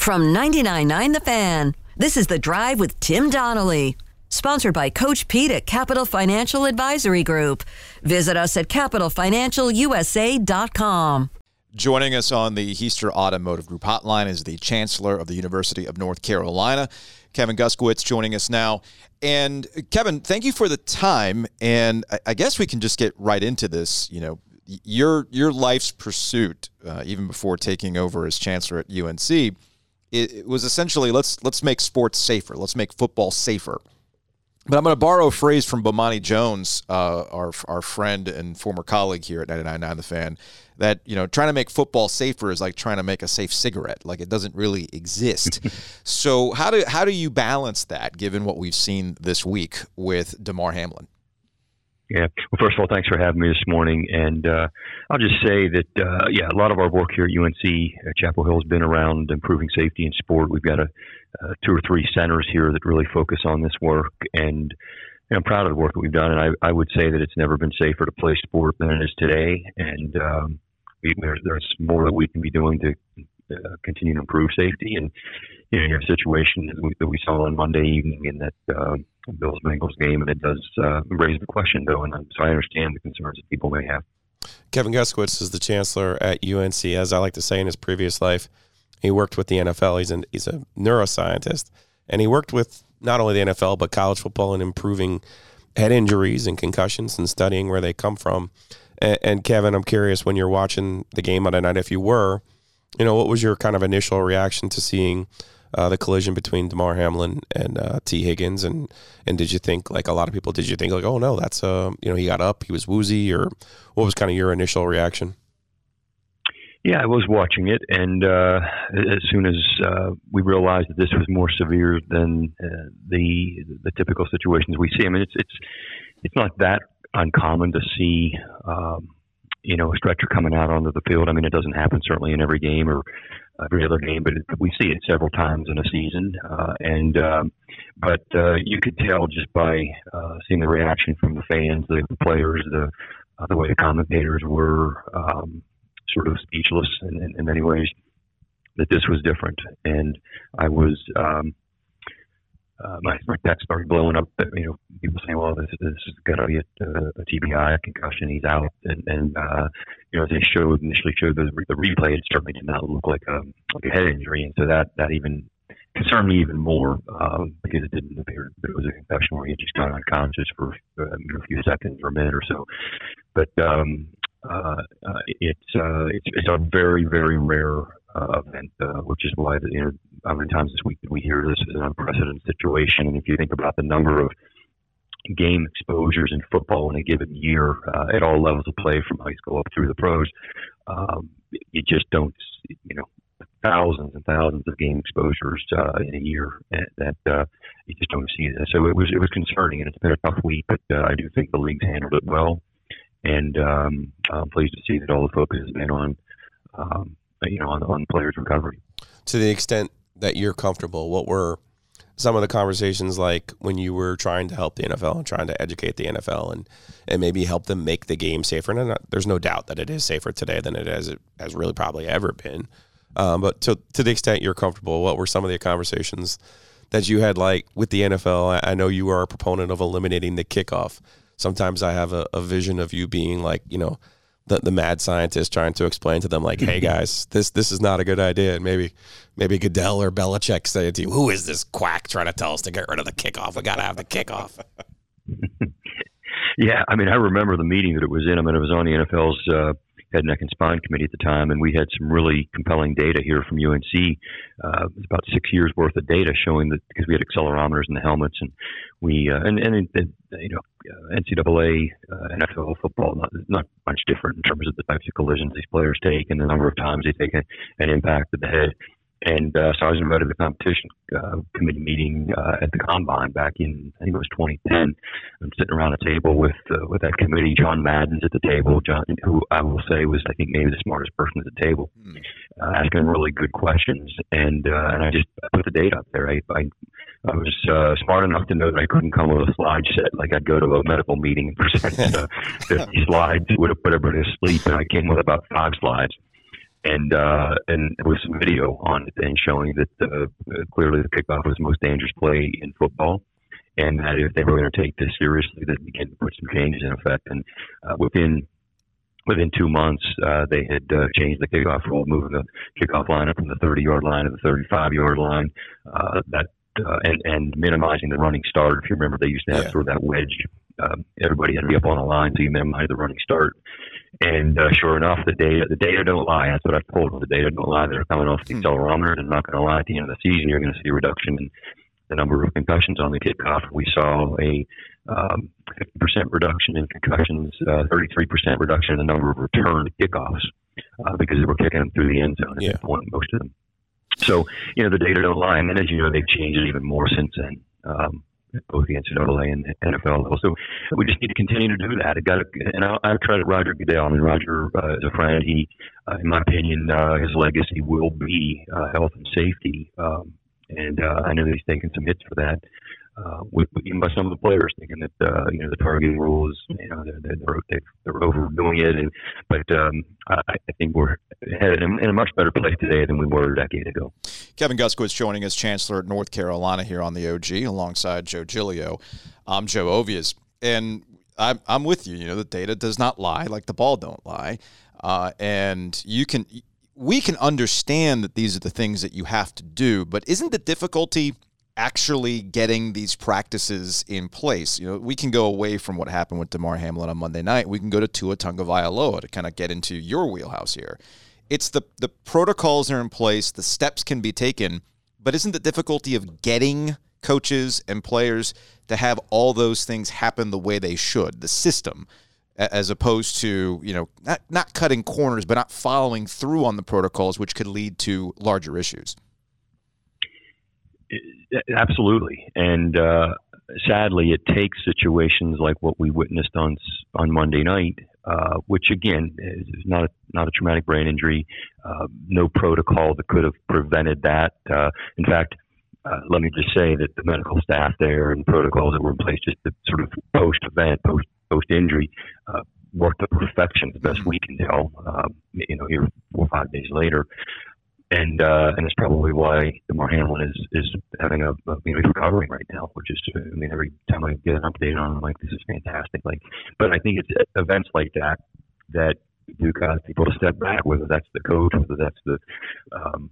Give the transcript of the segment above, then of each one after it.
From 99.9 The Fan, this is The Drive with Tim Donnelly. Sponsored by Coach Pete at Capital Financial Advisory Group. Visit us at capitalfinancialusa.com. Joining us on the Heister Automotive Group hotline is the Chancellor of the University of North Carolina, Kevin Guskiewicz, joining us now. And Kevin, thank you for the time. And I guess we can just get right into this. You know, your your life's pursuit, uh, even before taking over as chancellor at UNC, it, it was essentially let's let's make sports safer. Let's make football safer. But I'm going to borrow a phrase from Bomani Jones, uh, our our friend and former colleague here at 99.9 The Fan, that you know trying to make football safer is like trying to make a safe cigarette. Like it doesn't really exist. so how do how do you balance that, given what we've seen this week with Damar Hamlin? Yeah. Well, first of all, thanks for having me this morning. And uh, I'll just say that, uh, yeah, a lot of our work here at UNC at Chapel Hill has been around improving safety in sport. We've got a, uh, two or three centers here that really focus on this work. And I'm proud of the work that we've done. And I, I would say that it's never been safer to play sport than it is today. And um, we, there's, there's more that we can be doing to uh, continue to improve safety. And you know, you have situation that we, that we saw on Monday evening in that uh, Bills Bengals game, and it does uh, raise the question, though. And so I understand the concerns that people may have. Kevin Guskiewicz is the chancellor at UNC. As I like to say in his previous life, he worked with the NFL. He's an, he's a neuroscientist, and he worked with not only the NFL but college football in improving head injuries and concussions and studying where they come from. And, and Kevin, I'm curious when you're watching the game on the night, if you were, you know, what was your kind of initial reaction to seeing uh, the collision between Damar Hamlin and uh, Tee Higgins, and and did you think like a lot of people? Did you think like, oh no, that's uh, you know, he got up, he was woozy, or what was kind of your initial reaction? Yeah, I was watching it, and uh, as soon as uh, we realized that this was more severe than uh, the the typical situations we see, I mean, it's it's it's not that uncommon to see. Um, you know, a stretcher coming out onto the field. I mean, it doesn't happen certainly in every game or every other game, but we see it several times in a season. Uh, and um, but uh, you could tell just by uh, seeing the reaction from the fans, the, the players, the uh, the way the commentators were um, sort of speechless in, in, in many ways that this was different. And I was um, uh, my, my text started blowing up. You know, people saying, "Well, this, this is going to be a, a, TBI, a concussion. He's out." And, and uh, you know, they showed initially showed the, the replay. It certainly did not look like a like a head injury, and so that that even concerned me even more um, because it didn't appear that it was a concussion where he just got unconscious for uh, a few seconds or a minute or so. But um, uh, uh, it's uh, it's it's a very very rare uh, event, uh, which is why you know how many times this week did we hear this is an unprecedented situation? And if you think about the number of game exposures in football in a given year uh, at all levels of play, from high school up through the pros, um, you just don't, you know, thousands and thousands of game exposures uh, in a year that uh, you just don't see that. So it was it was concerning, and it's been a tough week, but uh, I do think the league's handled it well, and um, I'm pleased to see that all the focus has been on. Um, you know, on, on players' recovery. To the extent that you're comfortable, what were some of the conversations like when you were trying to help the NFL and trying to educate the NFL and and maybe help them make the game safer? And there's no doubt that it is safer today than it has it has really probably ever been. Um, but to to the extent you're comfortable, what were some of the conversations that you had like with the NFL? I, I know you are a proponent of eliminating the kickoff. Sometimes I have a, a vision of you being like, you know, the, the mad scientist trying to explain to them like, hey guys, this this is not a good idea. And maybe maybe Goodell or Belichick say to you, who is this quack trying to tell us to get rid of the kickoff? We got to have the kickoff. yeah, I mean, I remember the meeting that it was in. I mean, it was on the NFL's uh, head, neck, and spine committee at the time, and we had some really compelling data here from UNC. Uh, about six years worth of data showing that because we had accelerometers in the helmets, and we uh, and and, and you know uh, NCAA, uh, NFL football not not much different in terms of the types of collisions these players take and the number of times they take an impact to the head. And uh, so I was invited to the competition uh, committee meeting uh, at the combine back in I think it was 2010. I'm sitting around a table with uh, with that committee. John Madden's at the table. John, who I will say was I think maybe the smartest person at the table, mm. uh, asking really good questions. And uh, and I just put the data up there. I I, I was uh, smart enough to know that I couldn't come with a slide set. Like I'd go to a medical meeting and present uh, 50 slides, would have put everybody to sleep, and I came with about five slides and uh, and with some video on it and showing that uh, clearly the kickoff was the most dangerous play in football, and that if they were going to take this seriously, that they began to put some changes in effect. And uh, within within two months, uh, they had uh, changed the kickoff rule, moving the kickoff line up from the 30 yard line to the 35 yard line. Uh, that uh, and and minimizing the running start. If you remember, they used to have yeah. sort of that wedge. Um, everybody had to be up on a line, so you minimize the running start. And uh, sure enough, the data the data don't lie. That's what I told them. The data don't lie. They're coming off the hmm. accelerometer. They're not going to lie. At the end of the season, you're going to see a reduction in the number of concussions on the kickoff. We saw a um, 50% reduction in concussions, uh, 33% reduction in the number of returned kickoffs uh, because they were kicking them through the end zone at yeah. that point, most of them. So, you know, the data don't lie. And then, as you know, they've changed it even more since then. Um, both the NCAA and the NFL level. So we just need to continue to do that. It got to, and I, I credit Roger Goodell. I mean, Roger uh, is a friend. He, uh, in my opinion, uh, his legacy will be uh, health and safety. Um, and uh, I know that he's taken some hits for that uh, with, even by some of the players thinking that uh, you know the targeting rules, you know, they're they're, they're overdoing it, and but um, I, I think we're headed in, in a much better place today than we were a decade ago. Kevin Guskiewicz joining us, Chancellor at North Carolina here on the OG, alongside Joe Giglio. I'm Joe Ovies, and I'm I'm with you. You know, the data does not lie, like the ball don't lie, uh, and you can. We can understand that these are the things that you have to do, but isn't the difficulty actually getting these practices in place. You know, we can go away from what happened with Damar Hamlin on Monday night. We can go to Tua Tagovailoa to kind of get into your wheelhouse here. It's the the protocols are in place, the steps can be taken, but isn't the difficulty of getting coaches and players to have all those things happen the way they should, the system, as opposed to you know not not cutting corners, but not following through on the protocols, which could lead to larger issues. Absolutely, and uh, sadly, it takes situations like what we witnessed on on Monday night, uh, which again is not a, not a traumatic brain injury, uh, no protocol that could have prevented that. Uh, in fact, uh, let me just say that the medical staff there and protocols that were in place just the sort of post event, post post injury, uh, worked to perfection, the best we can tell. you know, here four or five days later and uh, and it's probably why Damar Hamlin is is having a, a you know he's recovering right now, which is I mean every time I get an update on him, like this is fantastic. Like, but I think it's events like that that do cause people to step back, whether that's the coach, whether that's the um,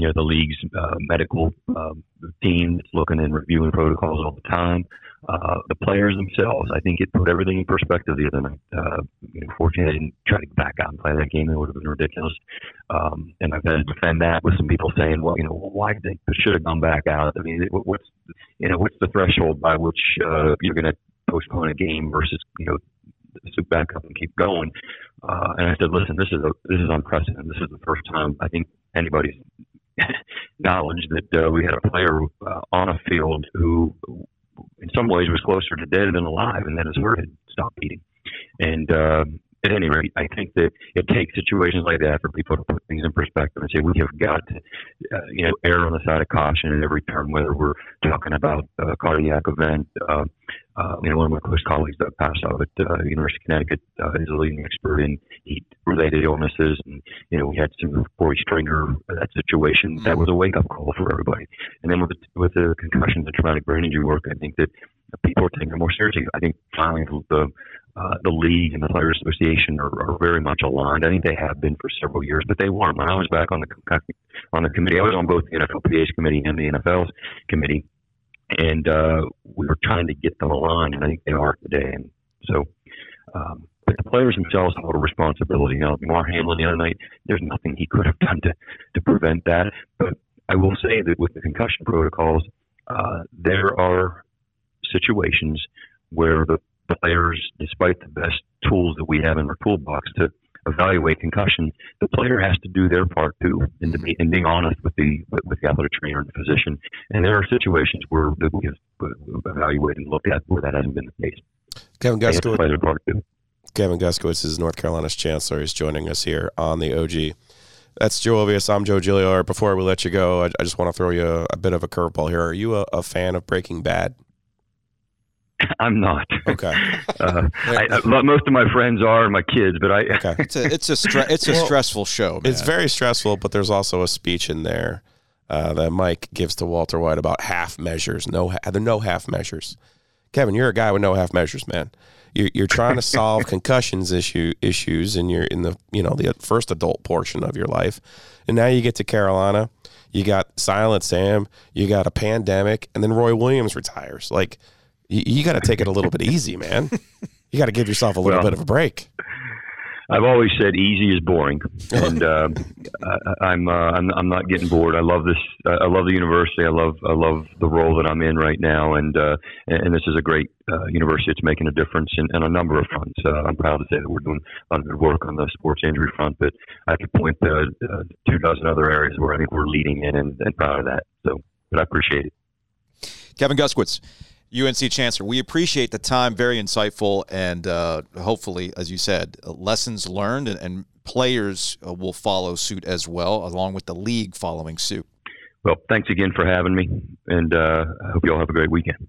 you know the league's uh, medical um, team that's looking and reviewing protocols all the time. Uh, the players themselves, I think it put everything in perspective the other night. Uh, you fortunately, I didn't try to back out and play that game. It would have been ridiculous. Um, and I've had to defend that with some people saying, well, you know, why they should have gone back out. I mean, what's you know, what's the threshold by which uh, you're going to postpone a game versus you know soup back up and keep going. Uh, and I said, listen, this is a, this is unprecedented. This is the first time I think anybody's knowledge that uh, we had a player uh, on a field who, in some ways, was closer to dead than alive, and then his heart had stopped beating. And uh, at any rate, I think that it takes situations like that for people to put things in perspective and say we have got to, uh, you know, err on the side of caution in every turn, whether we're talking about a cardiac event. Uh, uh, you know, one of my close colleagues, Doug Casa at uh, University of Connecticut, uh, is a leading expert in heat-related illnesses, and you know, we had some Korey Stringer uh, that situation. That was a wake-up call for everybody. And then with the, with the concussions and traumatic brain injury work, I think that people are taking it more seriously. I think finally the uh, the league and the Players Association are, are very much aligned. I think they have been for several years, but they weren't. When I was back on the on the committee, I was on both the NFLPA's committee and the NFL's committee, and uh, we were trying to get them aligned, and I think they are today. And so, um, but the players themselves hold a responsibility. You know, Damar Hamlin the other night, there's nothing he could have done to to prevent that. But I will say that with the concussion protocols, uh, there are situations where the players, despite the best tools that we have in our toolbox to evaluate concussion, the player has to do their part too, and to be and being honest with the with the athletic trainer and the physician. And there are situations where that we have evaluated and looked at where that hasn't been the case. Kevin Guskiewicz. Kevin Guskiewicz is North Carolina's chancellor. He's joining us here on the OG. That's Joe Ovies. I'm Joe Giglio. Before we let you go, I, I just want to throw you a, a bit of a curveball here. Are you a, a fan of Breaking Bad? I'm not. Okay. Uh, I, I, most of my friends are, and my kids, but I. Okay. It's a it's a stre- it's a Well, stressful show. Man. It's very stressful, but there's also a speech in there uh, that Mike gives to Walter White about half measures. No, there are no half measures. Kevin, you're a guy with no half measures, man. You're, you're trying to solve concussions issue issues, and you're in the you know the first adult portion of your life, and now you get to Carolina. You got Silent Sam. You got a pandemic, and then Roy Williams retires. Like you, you got to take it a little bit easy, man. You got to give yourself a little Well, bit of a break. I've always said easy is boring, and uh, I, I'm, uh, I'm I'm not getting bored. I love this. I love the university. I love I love the role that I'm in right now, and uh, and this is a great uh, university. It's making a difference in, in a number of fronts. Uh, I'm proud to say that we're doing a lot of good work on the sports injury front, but I could point to uh, two dozen other areas where I think we're leading in, and, and proud of that. So, but I appreciate it. Kevin Guskowitz, UNC Chancellor. We appreciate the time. Very insightful, and uh, hopefully, as you said, uh, lessons learned, and, and players uh, will follow suit as well, along with the league following suit. Well, thanks again for having me, and uh, I hope you all have a great weekend.